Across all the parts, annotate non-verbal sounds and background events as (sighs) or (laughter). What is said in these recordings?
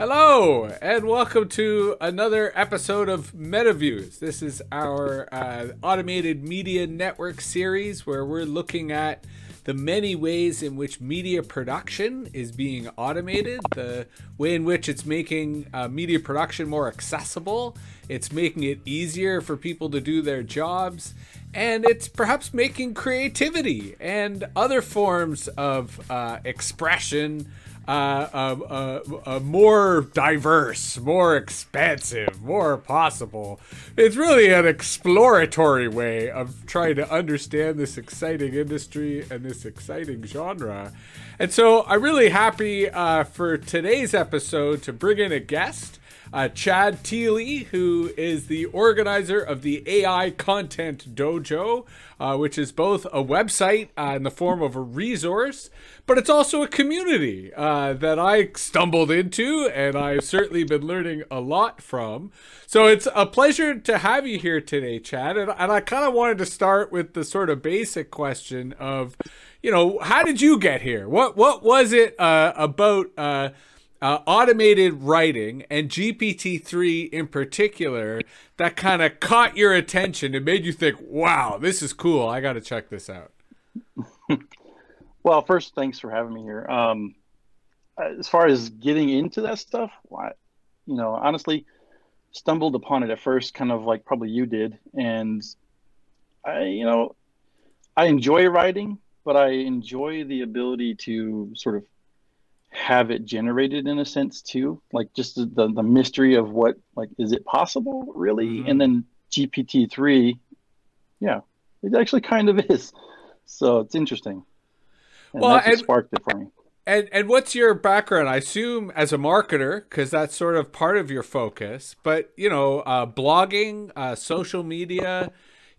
Hello, and welcome to another episode of MetaViews. This is our uh, automated media network series where we're looking at the many ways in which media production is being automated, the way in which it's making uh, media production more accessible, it's making it easier for people to do their jobs, and it's perhaps making creativity and other forms of uh, expression uh, uh, more diverse, more expansive, more possible. It's really an exploratory way of trying to understand this exciting industry and this exciting genre. And so I'm really happy uh, for today's episode to bring in a guest uh, Chad Thiele, who is the organizer of the AI Content Dojo, uh, which is both a website uh, in the form of a resource, but it's also a community uh, that I stumbled into and I've certainly been learning a lot from. So it's a pleasure to have you here today, Chad. And, and I kind of wanted to start with the sort of basic question of, you know, how did you get here? What what was it uh, about? Uh, uh, automated writing and GPT-3 in particular that kind of caught your attention and made you think, wow, this is cool. I got to check this out. (laughs) well, first, thanks for having me here. Um, as far as getting into that stuff, you know, honestly, stumbled upon it at first, kind of like probably you did. And I, you know, I enjoy writing, but I enjoy the ability to sort of have it generated in a sense too like just the, the, mystery of what like is it possible really? Mm-hmm. and then gpt-3 yeah it actually kind of (laughs) is. So it's interesting. And well and, sparked it for me. And and what's your background? I assume as a marketer because that's sort of part of your focus but you know uh, blogging uh, social media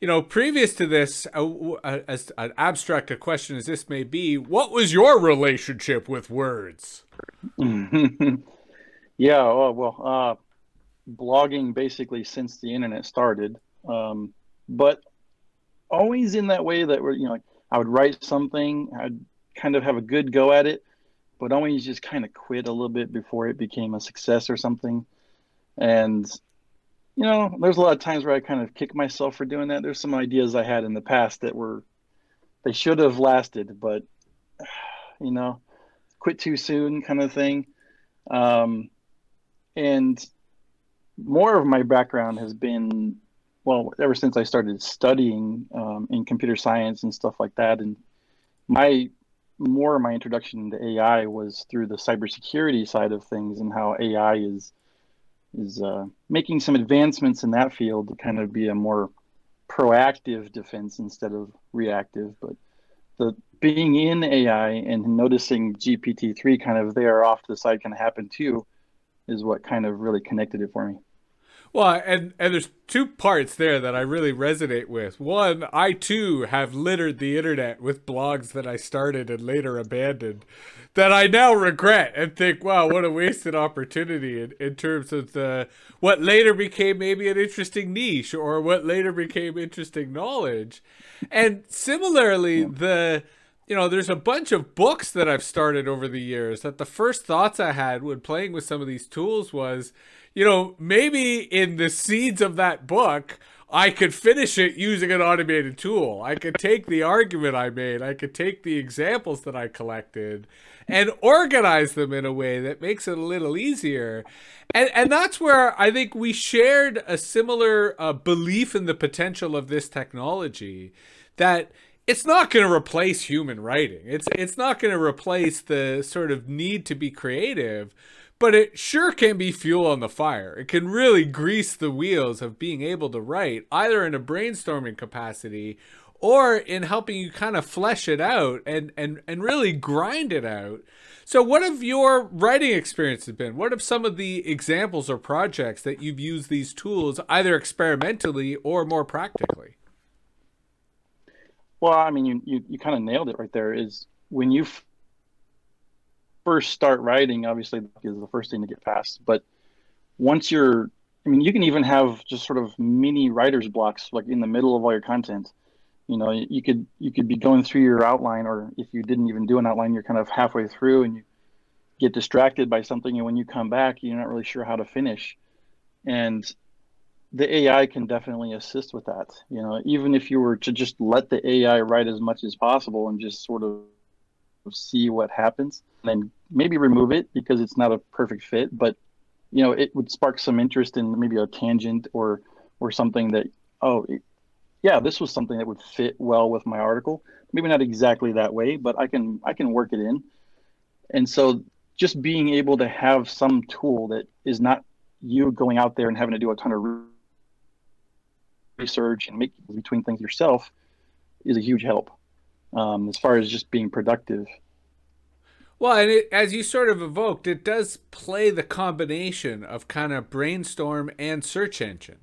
you know, previous to this, uh, as abstract a question as this may be, what was your relationship with words? (laughs) yeah, oh, well, uh, blogging basically since the internet started, um, but always in that way that you know, like I would write something, I'd kind of have a good go at it, but always just kind of quit a little bit before it became a success or something. And you know, there's a lot of times where I kind of kick myself for doing that. There's some ideas I had in the past that were they should have lasted, but (sighs) you know, quit too soon kind of thing. Um, and more of my background has been well ever since I started studying um, in computer science and stuff like that. And my more my introduction to AI was through the cybersecurity side of things and how AI is is uh, making some advancements in that field to kind of be a more proactive defense instead of reactive. But the being in AI and noticing GPT-3 kind of there off to the side kind of happen too is what kind of really connected it for me. Well, and and there's two parts there that I really resonate with. One, I too have littered the internet with blogs that I started and later abandoned that I now regret and think, wow, what a wasted opportunity in, in terms of the what later became maybe an interesting niche or what later became interesting knowledge. And similarly, the you know, there's a bunch of books that I've started over the years that the first thoughts I had when playing with some of these tools was you know, maybe in the seeds of that book, I could finish it using an automated tool. I could take the argument I made, I could take the examples that I collected and organize them in a way that makes it a little easier. And and that's where I think we shared a similar uh, belief in the potential of this technology that it's not going to replace human writing. It's it's not going to replace the sort of need to be creative, but it sure can be fuel on the fire. It can really grease the wheels of being able to write, either in a brainstorming capacity or in helping you kind of flesh it out and, and, and really grind it out. So, what have your writing experiences been? What have some of the examples or projects that you've used these tools either experimentally or more practically? Well, I mean, you, you, you kind of nailed it right there. Is when you first start writing, obviously is the first thing to get past. But once you're, I mean, you can even have just sort of mini writer's blocks, like in the middle of all your content. You know, you could you could be going through your outline, or if you didn't even do an outline, you're kind of halfway through, and you get distracted by something and when you come back you're not really sure how to finish and the ai can definitely assist with that you know even if you were to just let the ai write as much as possible and just sort of see what happens and then maybe remove it because it's not a perfect fit but you know it would spark some interest in maybe a tangent or or something that oh it, yeah this was something that would fit well with my article. Maybe not exactly that way but i can i can work it in. And so just being able to have some tool that is not you going out there and having to do a ton of research and make between things yourself is a huge help um, as far as just being productive well, and it, as you sort of evoked, it does play the combination of kind of brainstorm and search engine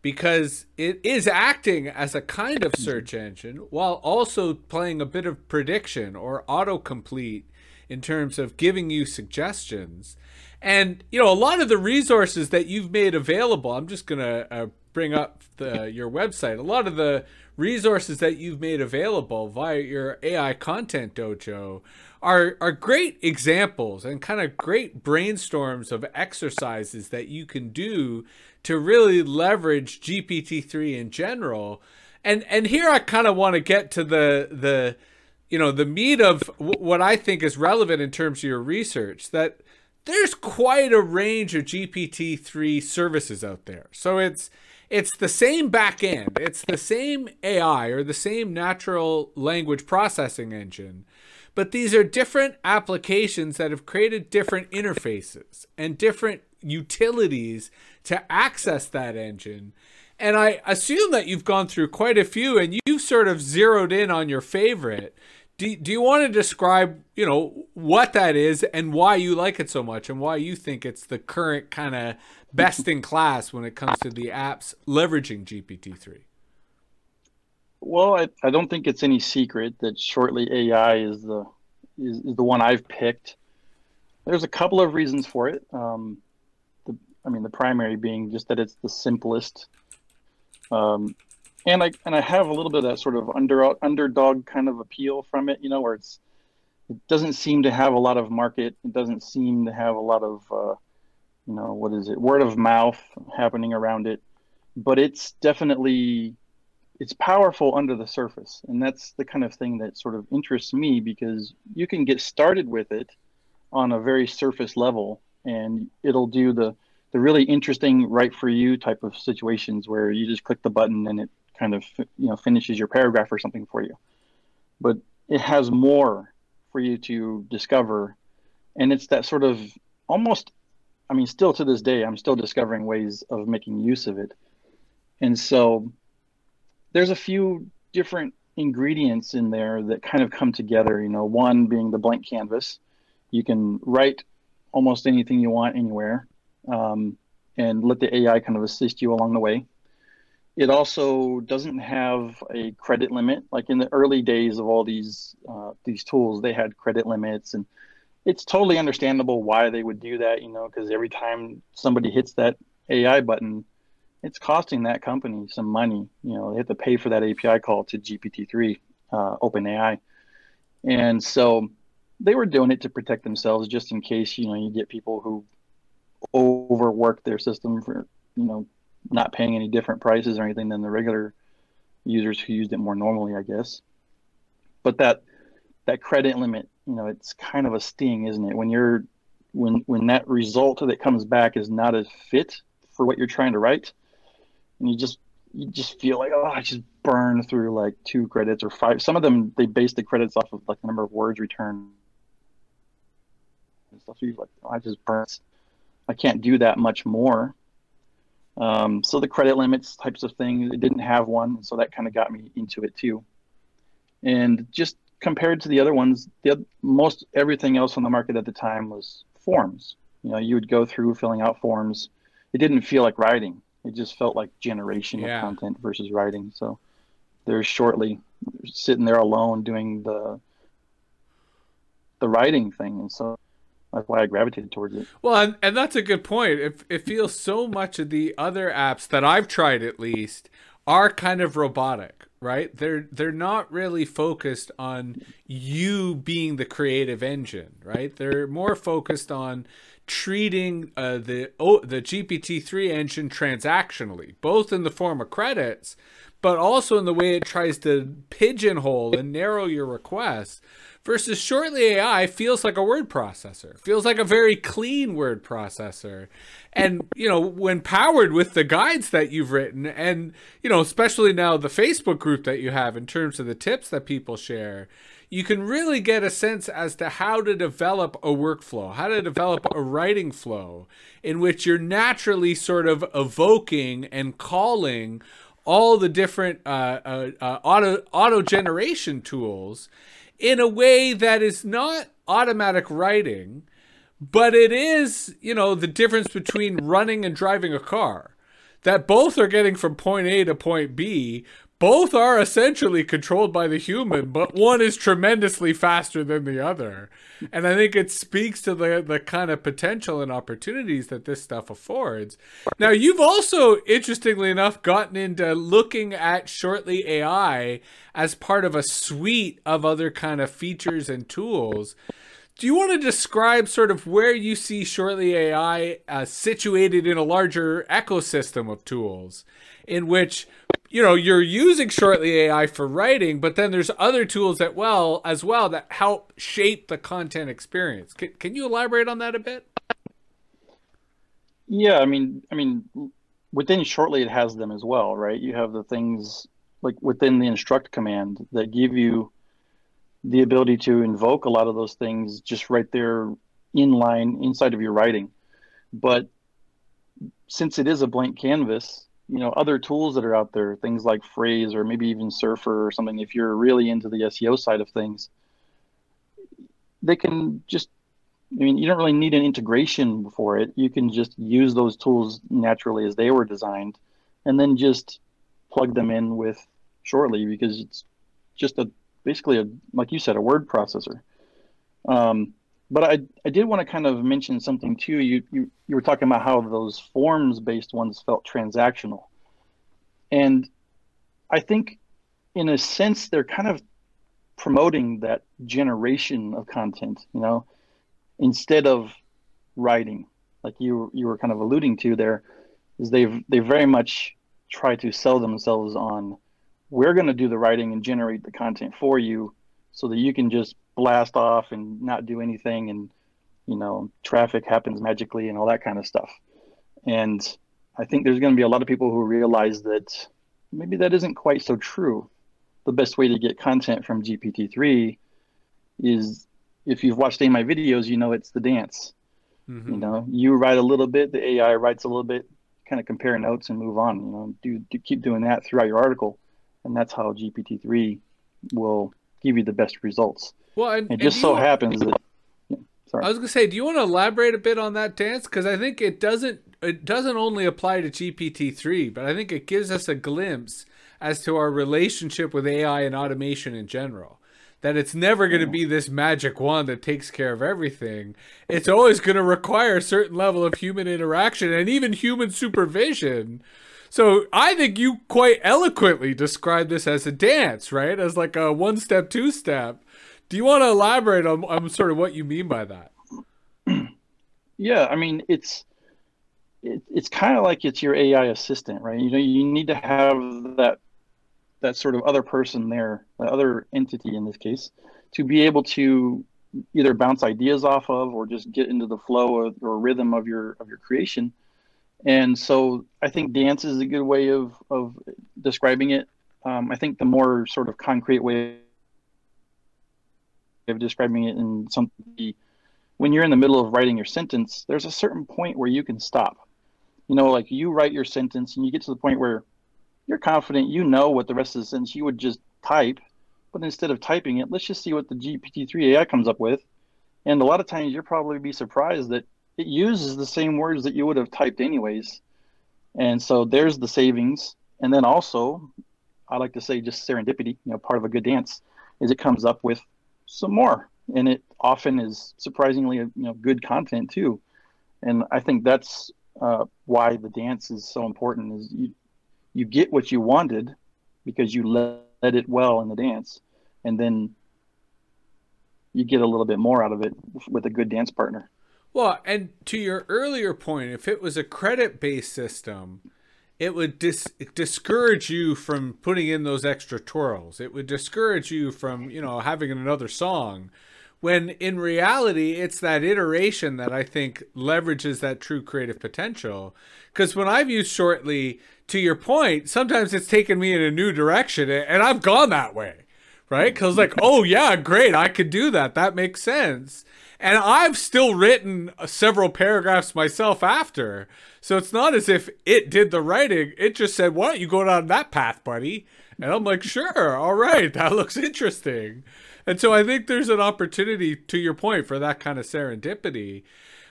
because it is acting as a kind of search engine while also playing a bit of prediction or autocomplete in terms of giving you suggestions. And, you know, a lot of the resources that you've made available, I'm just going to uh, bring up the, your website. A lot of the resources that you've made available via your AI content dojo are are great examples and kind of great brainstorms of exercises that you can do to really leverage GPT-3 in general. And and here I kind of want to get to the the you know the meat of w- what I think is relevant in terms of your research that there's quite a range of GPT-3 services out there. So it's it's the same back end, it's the same AI or the same natural language processing engine, but these are different applications that have created different interfaces and different utilities to access that engine. And I assume that you've gone through quite a few and you've sort of zeroed in on your favorite do, do you want to describe you know what that is and why you like it so much and why you think it's the current kind of best in class when it comes to the apps leveraging gpt-3 well I, I don't think it's any secret that shortly ai is the is, is the one i've picked. There's a couple of reasons for it. Um, the, i mean the primary being just that it's the simplest. Um, and I and I have a little bit of that sort of under underdog kind of appeal from it, you know, where it's it doesn't seem to have a lot of market. It doesn't seem to have a lot of uh, you know what is it? Word of mouth happening around it, but it's definitely it's powerful under the surface, and that's the kind of thing that sort of interests me because you can get started with it on a very surface level, and it'll do the the really interesting right for you type of situations where you just click the button and it kind of you know finishes your paragraph or something for you. But it has more for you to discover. And it's that sort of almost i mean still to this day i'm still discovering ways of making use of it. And so there's a few different ingredients in there that kind of come together you know one being the blank canvas. You can write almost anything you want anywhere um, and let the ai kind of assist you along the way. It also doesn't have a credit limit. Like in the early days of all these uh, these tools, they had credit limits, and it's totally understandable why they would do that. You know, because every time somebody hits that AI button, it's costing that company some money. You know, they have to pay for that API call to GPT-3, uh, OpenAI, and so they were doing it to protect themselves, just in case you know you get people who overwork their system for you know not paying any different prices or anything than the regular users who used it more normally, I guess. But that that credit limit, you know, it's kind of a sting, isn't it? When you're when when that result that comes back is not a fit for what you're trying to write, and you just you just feel like oh I just burned through like two credits or five. Some of them they base the credits off of like the number of words returned and stuff. So you're like oh, I just burned. I can't do that much more. Um, so the credit limits types of things, it didn't have one, so that kind of got me into it too. And just compared to the other ones, the most everything else on the market at the time was forms. You know, you would go through filling out forms. It didn't feel like writing. It just felt like generation yeah. of content versus writing. So there's shortly sitting there alone doing the the writing thing, and so that's why I gravitated towards it. Well, and, and that's a good point. It, it feels so much of the other apps that I've tried at least are kind of robotic, right? They're they're not really focused on you being the creative engine, right? They're more focused on treating uh, the oh, the GPT three engine transactionally, both in the form of credits, but also in the way it tries to pigeonhole and narrow your requests versus shortly ai feels like a word processor feels like a very clean word processor. And you know when powered with the guides that you've written and you know especially now the facebook group that you have in terms of the tips that people share you can really get a sense as to how to develop a workflow how to develop a writing flow in which you're naturally sort of evoking and calling all the different uh, uh, uh, auto auto generation tools in a way that is not automatic writing, but it is, you know, the difference between running and driving a car. That both are getting from point A to point B, both are essentially controlled by the human, but one is tremendously faster than the other. And I think it speaks to the the kind of potential and opportunities that this stuff affords. Now, you've also interestingly enough gotten into looking at shortly AI as part of a suite of other kind of features and tools. Do you want to describe sort of where you see Shortly AI uh, situated in a larger ecosystem of tools in which you know you're using shortly ai for writing but then there's other tools that well as well that help shape the content experience. Can, can you elaborate on that a bit? Yeah i mean i mean within shortly it has them as well right? You have the things like within the instruct command that give you the ability to invoke a lot of those things just right there in line inside of your writing. But since it is a blank canvas you know other tools that are out there things like Frase or maybe even surfer or something if you're really into the seo side of things they can just i mean you don't really need an integration for it. You can just use those tools naturally as they were designed and then just plug them in with shortly because it's just a basically a like you said a word processor. Um, but I, I did want to kind of mention something too. You, you you were talking about how those forms based ones felt transactional, and I think in a sense they're kind of promoting that generation of content. You know, instead of writing, like you you were kind of alluding to there, is they've they very much try to sell themselves on we're going to do the writing and generate the content for you so that you can just blast off and not do anything and you know traffic happens magically and all that kind of stuff. And i think there's going to be a lot of people who realize that maybe that isn't quite so true. The best way to get content from gpt-3 is if you've watched any of my videos you know it's the dance. Mm-hmm. you know you write a little bit the ai writes a little bit kind of compare notes and move on you know do, do keep doing that throughout your article. And that's how gpt-3 will give you the best results well, and, it just so want, happens that. Yeah, sorry. I was gonna say, do you want to elaborate a bit on that dance? Because I think it doesn't it doesn't only apply to GPT three, but I think it gives us a glimpse as to our relationship with AI and automation in general. That it's never going to be this magic wand that takes care of everything. It's always going to require a certain level of human interaction and even human supervision. So I think you quite eloquently described this as a dance, right? As like a one step, two step. Do you want to elaborate on, on sort of what you mean by that? (clears throat) Yeah, I mean it's it, it's kind of like it's your AI assistant, right? You know, you need to have that that sort of other person there, that other entity in this case, to be able to either bounce ideas off of or just get into the flow or, or rhythm of your of your creation. And so I think dance is a good way of of describing it. Um, I think the more sort of concrete way of describing it in some when you're in the middle of writing your sentence, there's a certain point where you can stop. You know, like you write your sentence and you get to the point where you're confident you know what the rest of the sentence you would just type, but instead of typing it, let's just see what the GPT-3 AI comes up with. And a lot of times you'll probably be surprised that it uses the same words that you would have typed anyways. And so there's the savings. And then also, I like to say just serendipity, you know, part of a good dance is it comes up with some more and it often is surprisingly you know good content too and i think that's uh, why the dance is so important is you you get what you wanted because you led it well in the dance, and then you get a little bit more out of it with a good dance partner. Well, and to your earlier point, if it was a credit based system, it would dis- discourage you from putting in those extra twirls. It would discourage you from, you know, having another song. When in reality, it's that iteration that I think leverages that true creative potential. Because when I've used shortly, to your point, sometimes it's taken me in a new direction and I've gone that way, right? Because, like, oh, yeah, great, I could do that. That makes sense. And I've still written several paragraphs myself after. So it's not as if it did the writing. It just said, why don't you go down that path, buddy? And I'm like, sure, all right, (laughs) that looks interesting. And so I think there's an opportunity, to your point, for that kind of serendipity.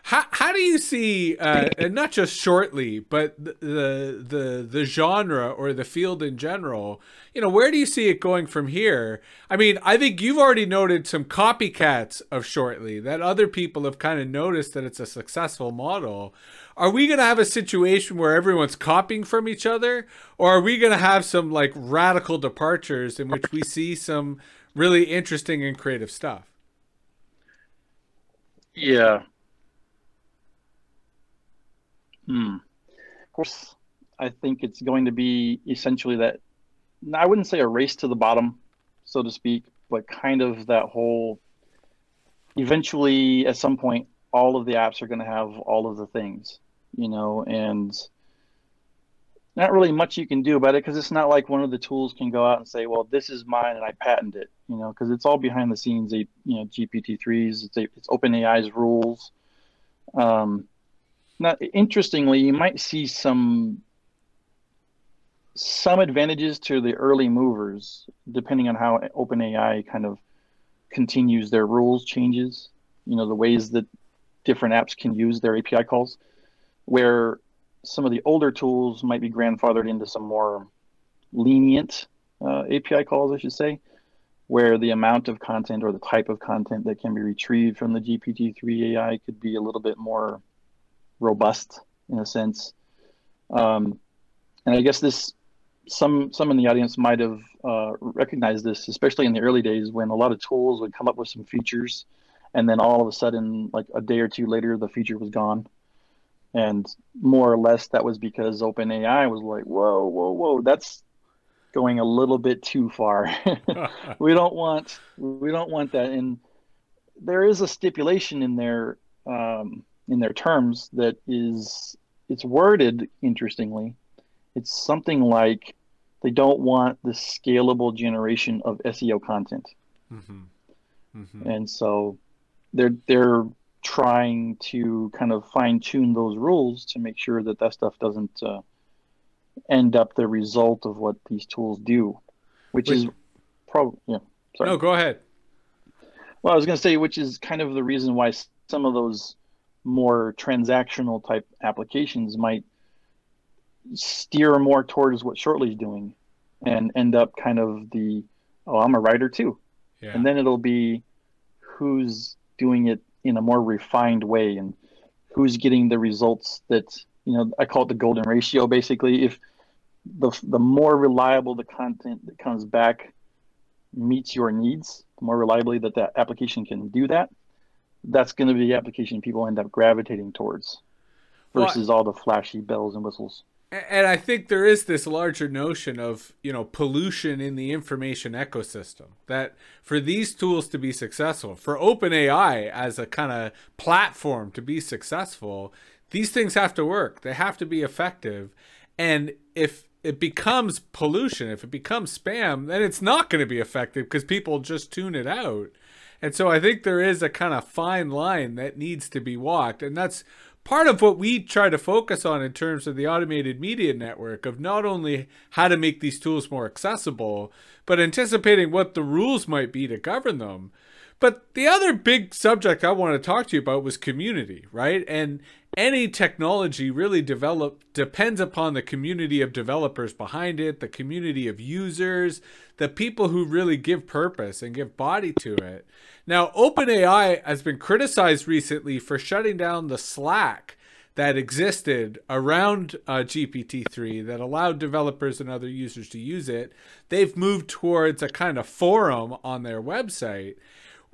How, how do you see, uh, and not just shortly, but the, the the the genre or the field in general? You know, where do you see it going from here? I mean, I think you've already noted some copycats of shortly that other people have kind of noticed that it's a successful model. Are we going to have a situation where everyone's copying from each other, or are we going to have some like radical departures in which we see some really interesting and creative stuff? Yeah, Hmm. Of course, I think it's going to be essentially that. I wouldn't say a race to the bottom, so to speak, but kind of that whole. Eventually, at some point, all of the apps are going to have all of the things, you know, and not really much you can do about it because it's not like one of the tools can go out and say, "Well, this is mine and I patent it," you know, because it's all behind the scenes. You know, GPT threes, it's, it's OpenAI's rules. Um, now, interestingly, you might see some some advantages to the early movers, depending on how OpenAI kind of continues their rules changes. You know, the ways that different apps can use their API calls, where some of the older tools might be grandfathered into some more lenient uh, API calls, I should say, where the amount of content or the type of content that can be retrieved from the GPT-3 AI could be a little bit more robust in a sense. Um, and I guess this some some in the audience might have uh, recognized this, especially in the early days when a lot of tools would come up with some features, and then all of a sudden, like a day or two later, the feature was gone. And more or less, that was because OpenAI was like, "Whoa, whoa, whoa, that's going a little bit too far. (laughs) (laughs) we don't want we don't want that." And there is a stipulation in there um, in their terms that is it's worded interestingly. It's something like they don't want the scalable generation of SEO content, mm-hmm. Mm-hmm. and so they're they're trying to kind of fine tune those rules to make sure that that stuff doesn't uh, end up the result of what these tools do, which, which is probably yeah. Sorry. No, go ahead. Well, I was going to say, which is kind of the reason why some of those more transactional type applications might steer more towards what Shortly's doing and end up kind of the oh I'm a writer too. Yeah. And then it'll be who's doing it in a more refined way and who's getting the results that you know I call it the golden ratio basically if the the more reliable the content that comes back meets your needs, the more reliably that that application can do that, that's going to be the application people end up gravitating towards versus well, all the flashy bells and whistles. And I think there is this larger notion of, you know, pollution in the information ecosystem that for these tools to be successful, for OpenAI as a kind of platform to be successful, these things have to work. They have to be effective. And if it becomes pollution, if it becomes spam, then it's not going to be effective because people just tune it out. And so I think there is a kind of fine line that needs to be walked. And that's part of what we try to focus on in terms of the automated media network of not only how to make these tools more accessible, but anticipating what the rules might be to govern them. But the other big subject I want to talk to you about was community, right? And any technology really develop depends upon the community of developers behind it, the community of users, the people who really give purpose and give body to it. Now, OpenAI has been criticized recently for shutting down the Slack that existed around uh, GPT-3 that allowed developers and other users to use it, they've moved towards a kind of forum on their website.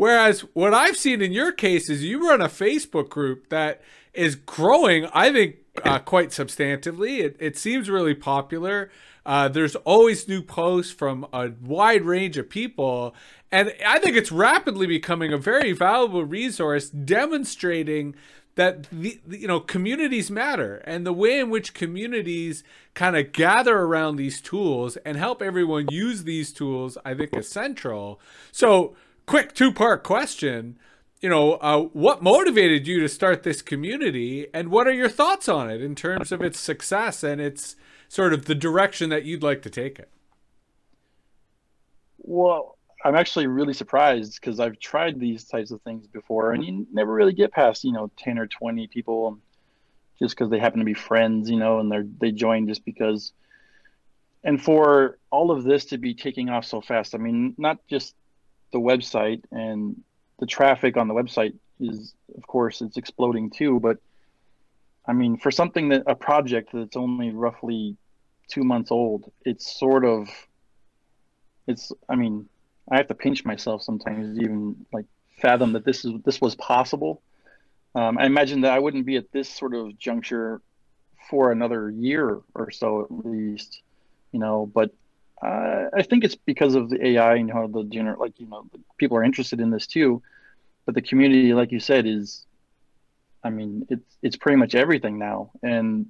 Whereas what I've seen in your case is you run a Facebook group that is growing, I think, uh, quite substantively. It, it seems really popular. Uh, there's always new posts from a wide range of people. And I think it's rapidly becoming a very valuable resource demonstrating that the, you know communities matter and the way in which communities kind of gather around these tools and help everyone use these tools i think is central so quick two part question you know uh, what motivated you to start this community and what are your thoughts on it in terms of its success and its sort of the direction that you'd like to take it well I'm actually really surprised because I've tried these types of things before, and you never really get past you know ten or twenty people, just because they happen to be friends, you know, and they're they join just because. And for all of this to be taking off so fast, I mean, not just the website and the traffic on the website is, of course, it's exploding too. But I mean, for something that a project that's only roughly two months old, it's sort of, it's, I mean, I have to pinch myself sometimes even like fathom that this is this was possible. Um, I imagine that I wouldn't be at this sort of juncture for another year or so at least, you know. But uh, I think it's because of the AI and how the general like you know people are interested in this too. But the community, like you said, is, I mean, it's it's pretty much everything now, and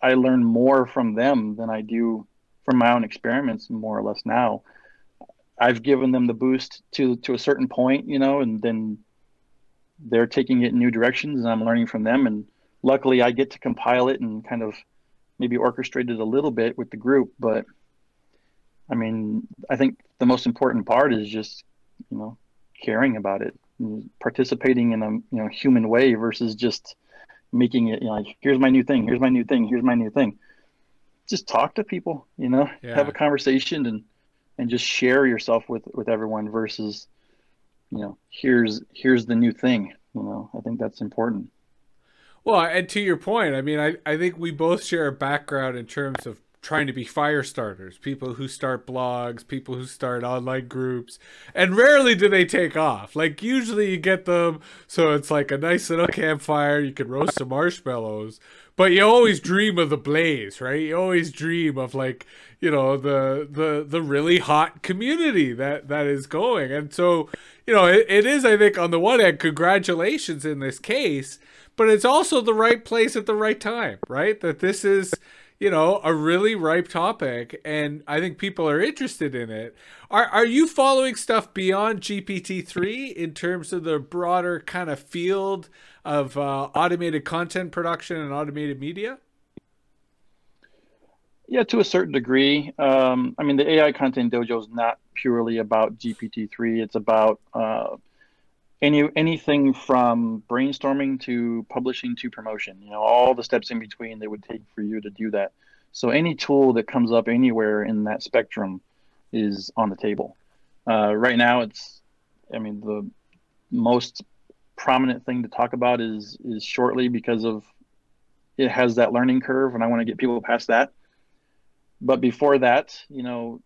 I learn more from them than I do from my own experiments, more or less now. I've given them the boost to to a certain point, you know, and then they're taking it in new directions, and I'm learning from them. And luckily, I get to compile it and kind of maybe orchestrate it a little bit with the group. But I mean, I think the most important part is just you know caring about it, participating in a you know human way versus just making it you know, like here's my new thing, here's my new thing, here's my new thing. Just talk to people, you know, yeah. have a conversation and and just share yourself with with everyone versus you know here's here's the new thing you know i think that's important well and to your point i mean i, I think we both share a background in terms of trying to be fire starters people who start blogs people who start online groups and rarely do they take off. Like usually you get them so it's like a nice little campfire you can roast some marshmallows but you always dream of the blaze right? You always dream of like you know the the the really hot community that that is going. And so you know it, it is i think on the one hand congratulations in this case but it's also the right place at the right time right? That this is you know a really ripe topic and i think people are interested in it are are you following stuff beyond gpt-3 in terms of the broader kind of field of uh, automated content production and automated media yeah, to a certain degree. Um, I mean, the AI Content Dojo is not purely about GPT-3. It's about uh, any anything from brainstorming to publishing to promotion. You know, all the steps in between they would take for you to do that. So any tool that comes up anywhere in that spectrum is on the table. Uh, right now, it's, I mean, the most prominent thing to talk about is is shortly because of it has that learning curve, and I want to get people past that but before that, you know,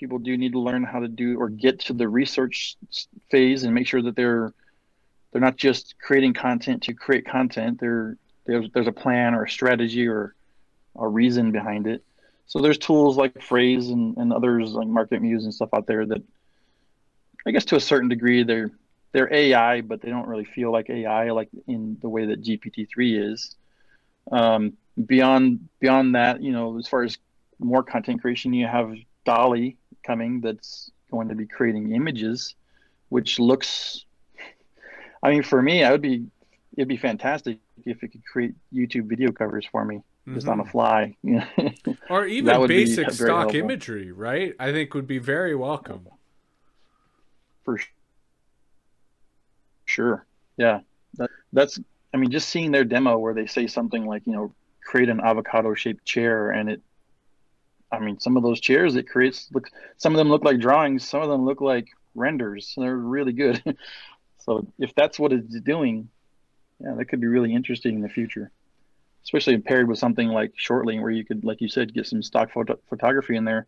people do need to learn how to do or get to the research phase and make sure that they're they're not just creating content to create content. They're there's there's a plan or a strategy or a reason behind it. So there's tools like Frase and, and others like MarketMuse and stuff out there that I guess to a certain degree they're they're AI, but they don't really feel like AI like in the way that GPT-3 is. Um, beyond beyond that, you know, as far as more content creation, you have DALL-E coming that's going to be creating images, which looks. I mean, for me, I would be it'd be fantastic if it could create YouTube video covers for me mm-hmm. just on the mm-hmm. fly. (laughs) or even basic stock helpful. imagery, right? I think would be very welcome. For sure. Yeah. That, that's I mean, just seeing their demo where they say something like, you know, create an avocado shaped chair and it I mean, some of those chairs it creates look. Some of them look like drawings. Some of them look like renders. They're really good. (laughs) so if that's what it's doing, yeah, that could be really interesting in the future. especially paired with something like Shortly, where you could, like you said, get some stock photo- photography in there,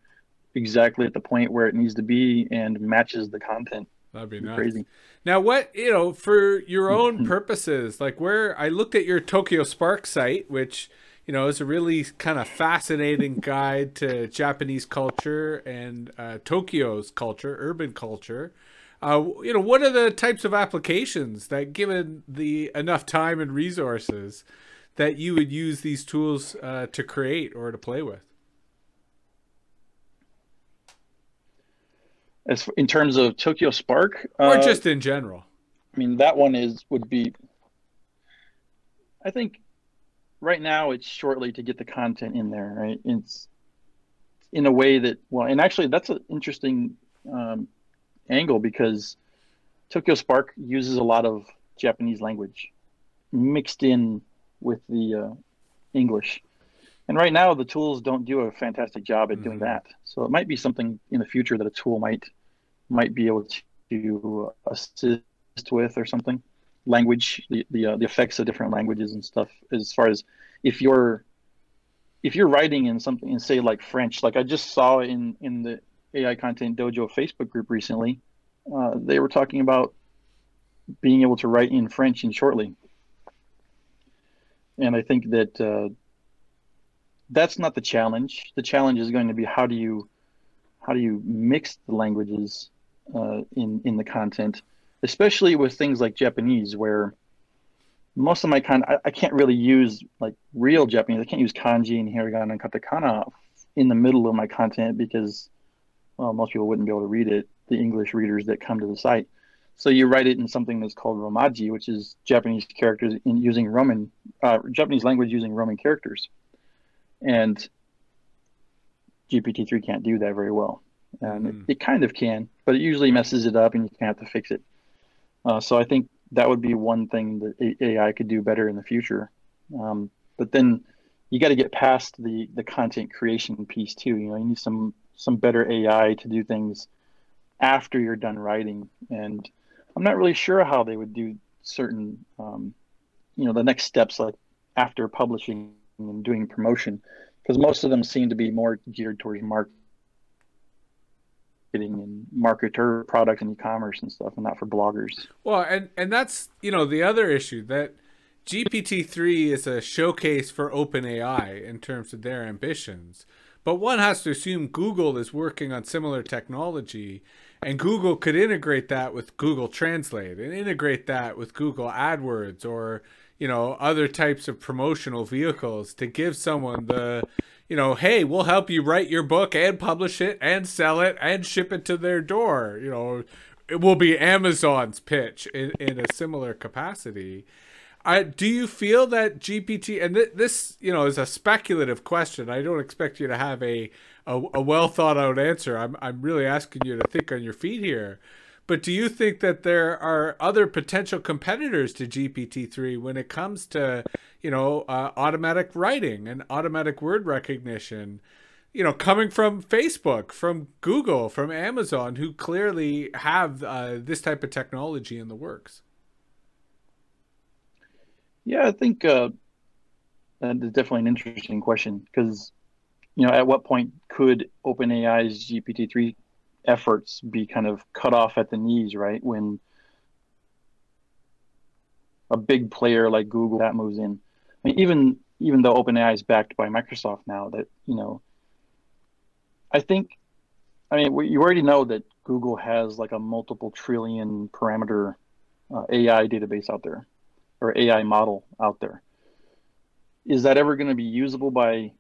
exactly at the point where it needs to be and matches the content. That'd be nice. Crazy. Now, what you know for your (laughs) own purposes, like where I looked at your Tokyo Spark site, which you know it's a really kind of fascinating guide to Japanese culture and uh, Tokyo's culture, urban culture. Uh, you know, what are the types of applications that, given the enough time and resources, that you would use these tools uh, to create or to play with? as in terms of Tokyo Spark, or uh, just in general. I mean, that one is would be. I think, right now it's shortly to get the content in there. Right, it's in a way that well, and actually that's an interesting um, angle because Tokyo Spark uses a lot of Japanese language mixed in with the uh, English. And right now, the tools don't do a fantastic job at doing mm-hmm. that. So it might be something in the future that a tool might might be able to assist with or something. Language, the the, uh, the effects of different languages and stuff. As far as if you're if you're writing in something and say like French, like I just saw in in the AI Content Dojo Facebook group recently, uh, they were talking about being able to write in French in shortly. And I think that uh, that's not the challenge. The challenge is going to be how do you how do you mix the languages uh, in in the content, especially with things like Japanese, where most of my content I, I, can't really use like real Japanese. I can't use kanji and hiragana and katakana in the middle of my content because well, most people wouldn't be able to read it. The English readers that come to the site. So you write it in something that's called Romaji, which is Japanese characters in using Roman uh, Japanese language using Roman characters and GPT-3 can't do that very well. And mm. it, it, kind of can, but it usually messes it up, and you can have to fix it. Uh, so I think that would be one thing that AI could do better in the future. Um, but then you got to get past the the content creation piece too. You know, you need some some better AI to do things after you're done writing. And I'm not really sure how they would do certain, um, you know, the next steps like after publishing and doing promotion because most of them seem to be more geared towards marketing and marketer product and e-commerce and stuff and not for bloggers. Well and and that's you know the other issue that gpt-3 is a showcase for openai in terms of their ambitions. But one has to assume google is working on similar technology and google could integrate that with google translate and integrate that with google adwords or you know other types of promotional vehicles to give someone the you know hey we'll help you write your book and publish it and sell it and ship it to their door you know it will be amazon's pitch in, in a similar capacity I, do you feel that GPT and th- this, you know, is a speculative question. I don't expect you to have a a, a well thought out answer. I'm I'm really asking you to think on your feet here. But do you think that there are other potential competitors to GPT-3 when it comes to, you know, uh, automatic writing and automatic word recognition? You know, coming from Facebook, from Google, from Amazon, who clearly have uh, this type of technology in the works. Yeah, I think uh, that is definitely an interesting question because, you know, at what point could OpenAI's GPT-3 efforts be kind of cut off at the knees, right? When a big player like Google that moves in. I mean, even even though OpenAI is backed by Microsoft now, that you know, I think, I mean, you already know that Google has like a multiple trillion parameter uh, AI database out there, or AI model out there. Is that ever going to be usable by, you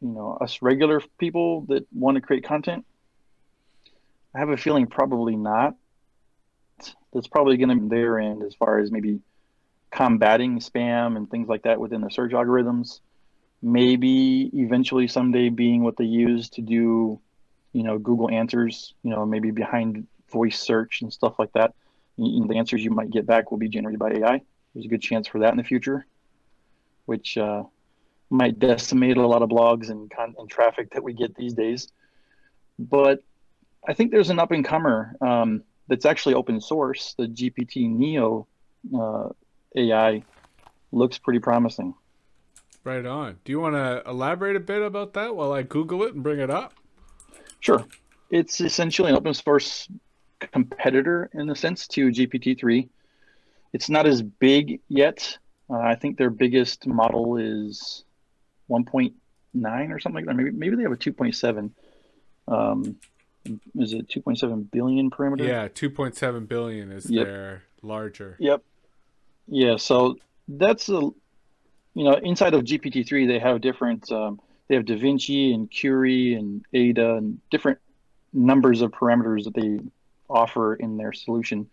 know, us regular people that want to create content? I have a feeling probably not. That's probably going to be their end as far as maybe combating spam and things like that within the search algorithms. Maybe eventually someday being what they use to do, you know, Google answers, you know, maybe behind voice search and stuff like that. The answers you might get back will be generated by AI. There's a good chance for that in the future, which uh, might decimate a lot of blogs and, con- and traffic that we get these days. But I think there's an up and comer um, that's actually open source. The GPT Neo uh, AI looks pretty promising. Right on. Do you want to elaborate a bit about that while I Google it and bring it up? Sure. It's essentially an open source competitor in a sense to GPT-3. It's not as big yet. Uh, I think their biggest model is 1.9 or something like that. Maybe maybe they have a 2.7. Um, is it 2.7 billion parameter? Yeah, 2.7 billion is yep. their larger. Yep. Yeah. So that's a you know, inside of GPT-3, they have different, um, they have DaVinci and Curie and Ada and different numbers of parameters that they offer in their solution.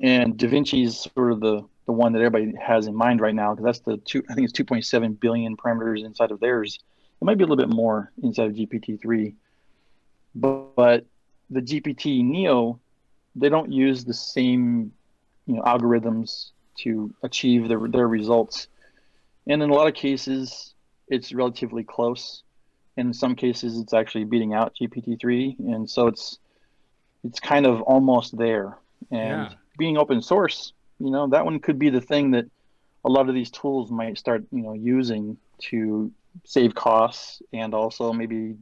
And DaVinci is sort of the, the one that everybody has in mind right now because that's the two, I think it's 2.7 billion parameters inside of theirs. It might be a little bit more inside of GPT-3, but, but the GPT Neo, they don't use the same, you know, algorithms to achieve their, their results and in a lot of cases, it's relatively close. In some cases, it's actually beating out GPT-3, and so it's it's kind of almost there. And yeah. being open source, you know, that one could be the thing that a lot of these tools might start, you know, using to save costs and also maybe.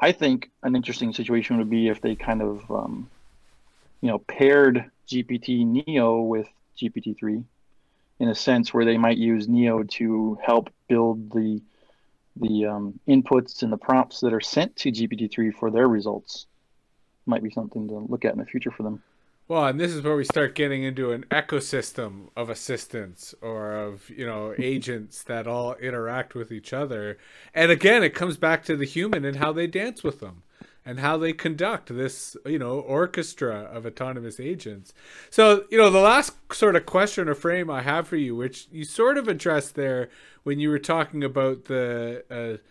I think an interesting situation would be if they kind of, um, you know, paired GPT Neo with GPT-3 in a sense where they might use Neo to help build the the um, inputs and the prompts that are sent to GPT-3 for their results. Might be something to look at in the future for them. Well, and this is where we start getting into an ecosystem of assistants or of, you know, (laughs) agents that all interact with each other. And again, it comes back to the human and how they dance with them and how they conduct this, you know, orchestra of autonomous agents. So, you know, the last sort of question or frame I have for you, which you sort of addressed there when you were talking about the, uh,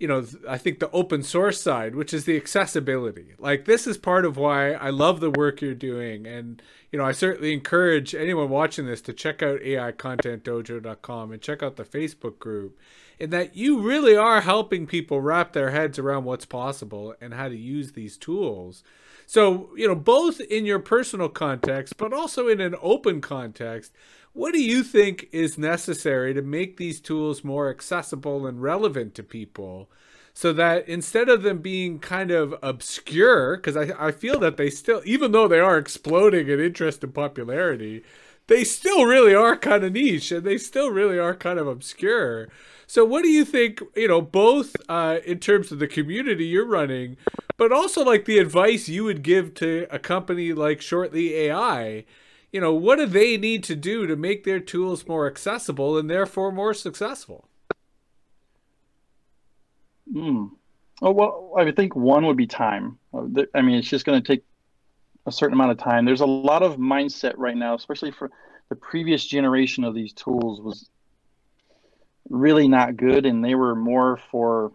you know, I think the open source side, which is the accessibility. Like, this is part of why I love the work you're doing. And, you know, I certainly encourage anyone watching this to check out AIContentDojo.com and check out the Facebook group in that you really are helping people wrap their heads around what's possible and how to use these tools. So, you know, both in your personal context, but also in an open context, what do you think is necessary to make these tools more accessible and relevant to people? So that instead of them being kind of obscure, because I, I feel that they still, even though they are exploding in interest and popularity, they still really are kind of niche and they still really are kind of obscure. So, what do you think? You know, both uh, in terms of the community you're running, but also like the advice you would give to a company like Shortly AI. You know, what do they need to do to make their tools more accessible and therefore more successful? Hmm. Oh, well, I think one would be time. I mean, it's just going to take a certain amount of time. There's a lot of mindset right now, especially for the previous generation of these tools was really not good and they were more for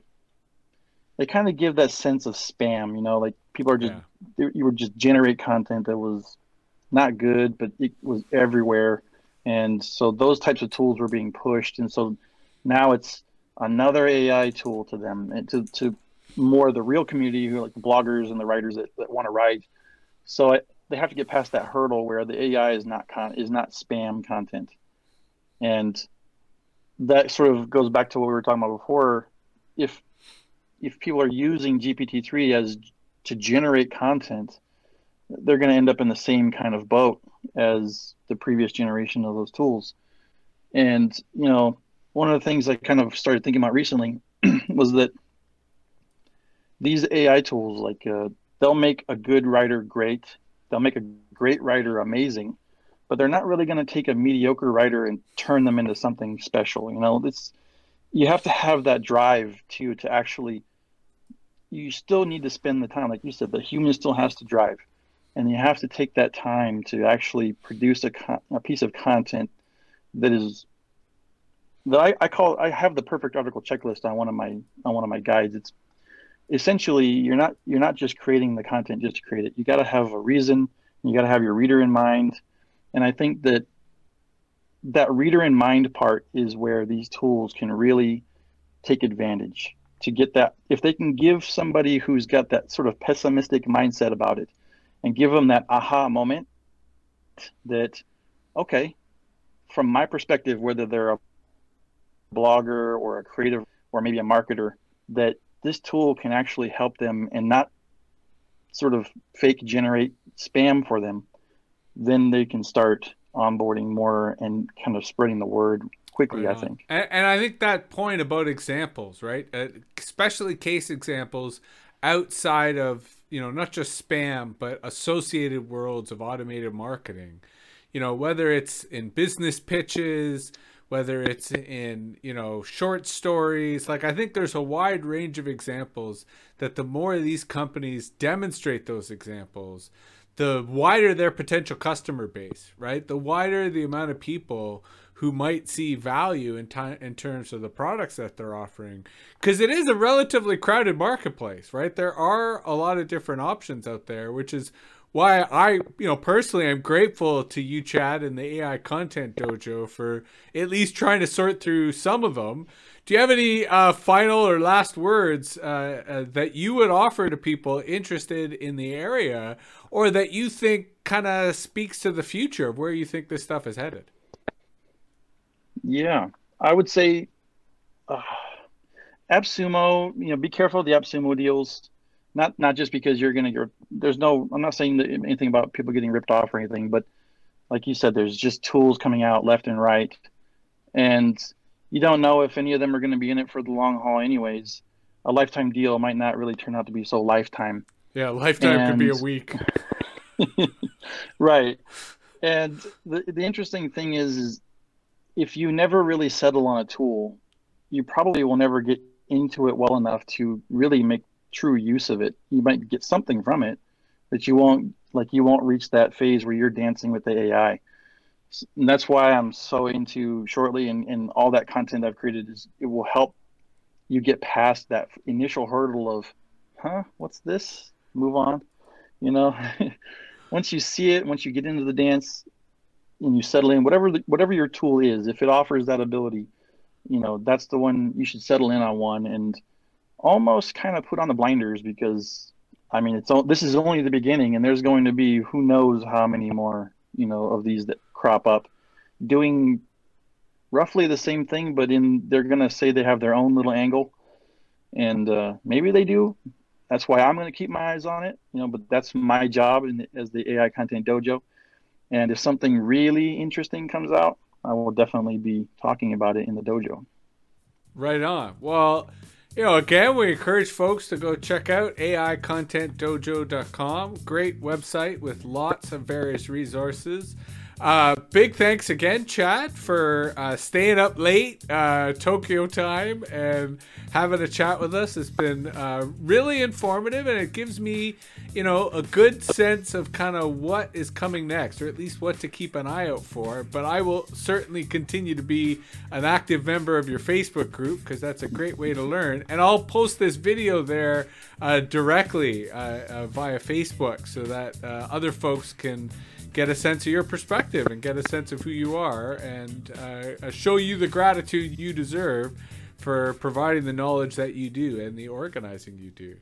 they kind of give that sense of spam you know like people are just yeah. you would just generate content that was not good but it was everywhere. And so those types of tools were being pushed. And so now it's another ai tool to them and to, to more the real community who like the bloggers and the writers that, that want to write. So they have to get past that hurdle where the ai is not con- is not spam content. And that sort of goes back to what we were talking about before. If if people are using GPT-3 as to generate content, they're going to end up in the same kind of boat as the previous generation of those tools. And you know, one of the things I kind of started thinking about recently (clears throat) was that these AI tools, like uh, they'll make a good writer great, they'll make a great writer amazing, but they're not really going to take a mediocre writer and turn them into something special. You know, it's you have to have that drive to to actually. You still need to spend the time, like you said, the human still has to drive, and you have to take that time to actually produce a, a piece of content that is that I, I call I have the perfect article checklist on one of my on one of my guides. It's essentially you're not you're not just creating the content just to create it. You got to have a reason. You got to have your reader in mind and I think that that reader in mind part is where these tools can really take advantage to get that. If they can give somebody who's got that sort of pessimistic mindset about it and give them that aha moment that, okay, from my perspective, whether they're a blogger or a creative or maybe a marketer that this tool can actually help them and not sort of fake generate spam for them, then they can start onboarding more and kind of spreading the word quickly. Right I think, and, and, I think that point about examples, right, uh, especially case examples outside of you know not just spam but associated worlds of automated marketing. You know whether it's in business pitches, whether it's in you know short stories like i think there's a wide range of examples that the more these companies demonstrate those examples the wider their potential customer base right the wider the amount of people who might see value in time in terms of the products that they're offering because it is a relatively crowded marketplace right there are a lot of different options out there which is why I, you know, personally, I'm grateful to you, Chad, and the AI Content Dojo for at least trying to sort through some of them. Do you have any uh, final or last words uh, uh, that you would offer to people interested in the area, or that you think kind of speaks to the future of where you think this stuff is headed? Yeah, I would say uh, AppSumo. You know, be careful of the AppSumo deals. Not not just because you're gonna get there's no i'm not saying anything about people getting ripped off or anything but like you said there's just tools coming out left and right. And you don't know if any of them are going to be in it for the long haul anyways. A lifetime deal might not really turn out to be so lifetime. Yeah lifetime and, could be a week. (laughs) Right. And the, the interesting thing is, is if you never really settle on a tool you probably will never get into it well enough to really make true use of it. You might get something from it, but you won't like you won't reach that phase where you're dancing with the AI. And that's why I'm so into shortly and, and all that content I've created is it will help you get past that initial hurdle of, huh, what's this? Move on. You know, (laughs) once you see it, once you get into the dance and you settle in, whatever the, whatever your tool is, if it offers that ability, you know, that's the one you should settle in on one and almost kind of put on the blinders because I mean it's all, this is only the beginning and there's going to be who knows how many more you know of these that crop up doing roughly the same thing but in they're going to say they have their own little angle and uh, maybe they do. That's why I'm going to keep my eyes on it you know but that's my job in, as the AI content dojo and if something really interesting comes out I will definitely be talking about it in the dojo right on well you know, again, we encourage folks to go check out AIContentDojo.com. Great website with lots of various resources. Uh, big thanks again, Chad, for uh, staying up late uh, Tokyo time and having a chat with us. It's been uh, really informative, and it gives me, you know, a good sense of kind of what is coming next, or at least what to keep an eye out for. But I will certainly continue to be an active member of your Facebook group because that's a great way to learn. And I'll post this video there uh, directly uh, via Facebook so that other folks can get a sense of your perspective and get a sense of who you are and uh, show you the gratitude you deserve for providing the knowledge that you do and the organizing you do.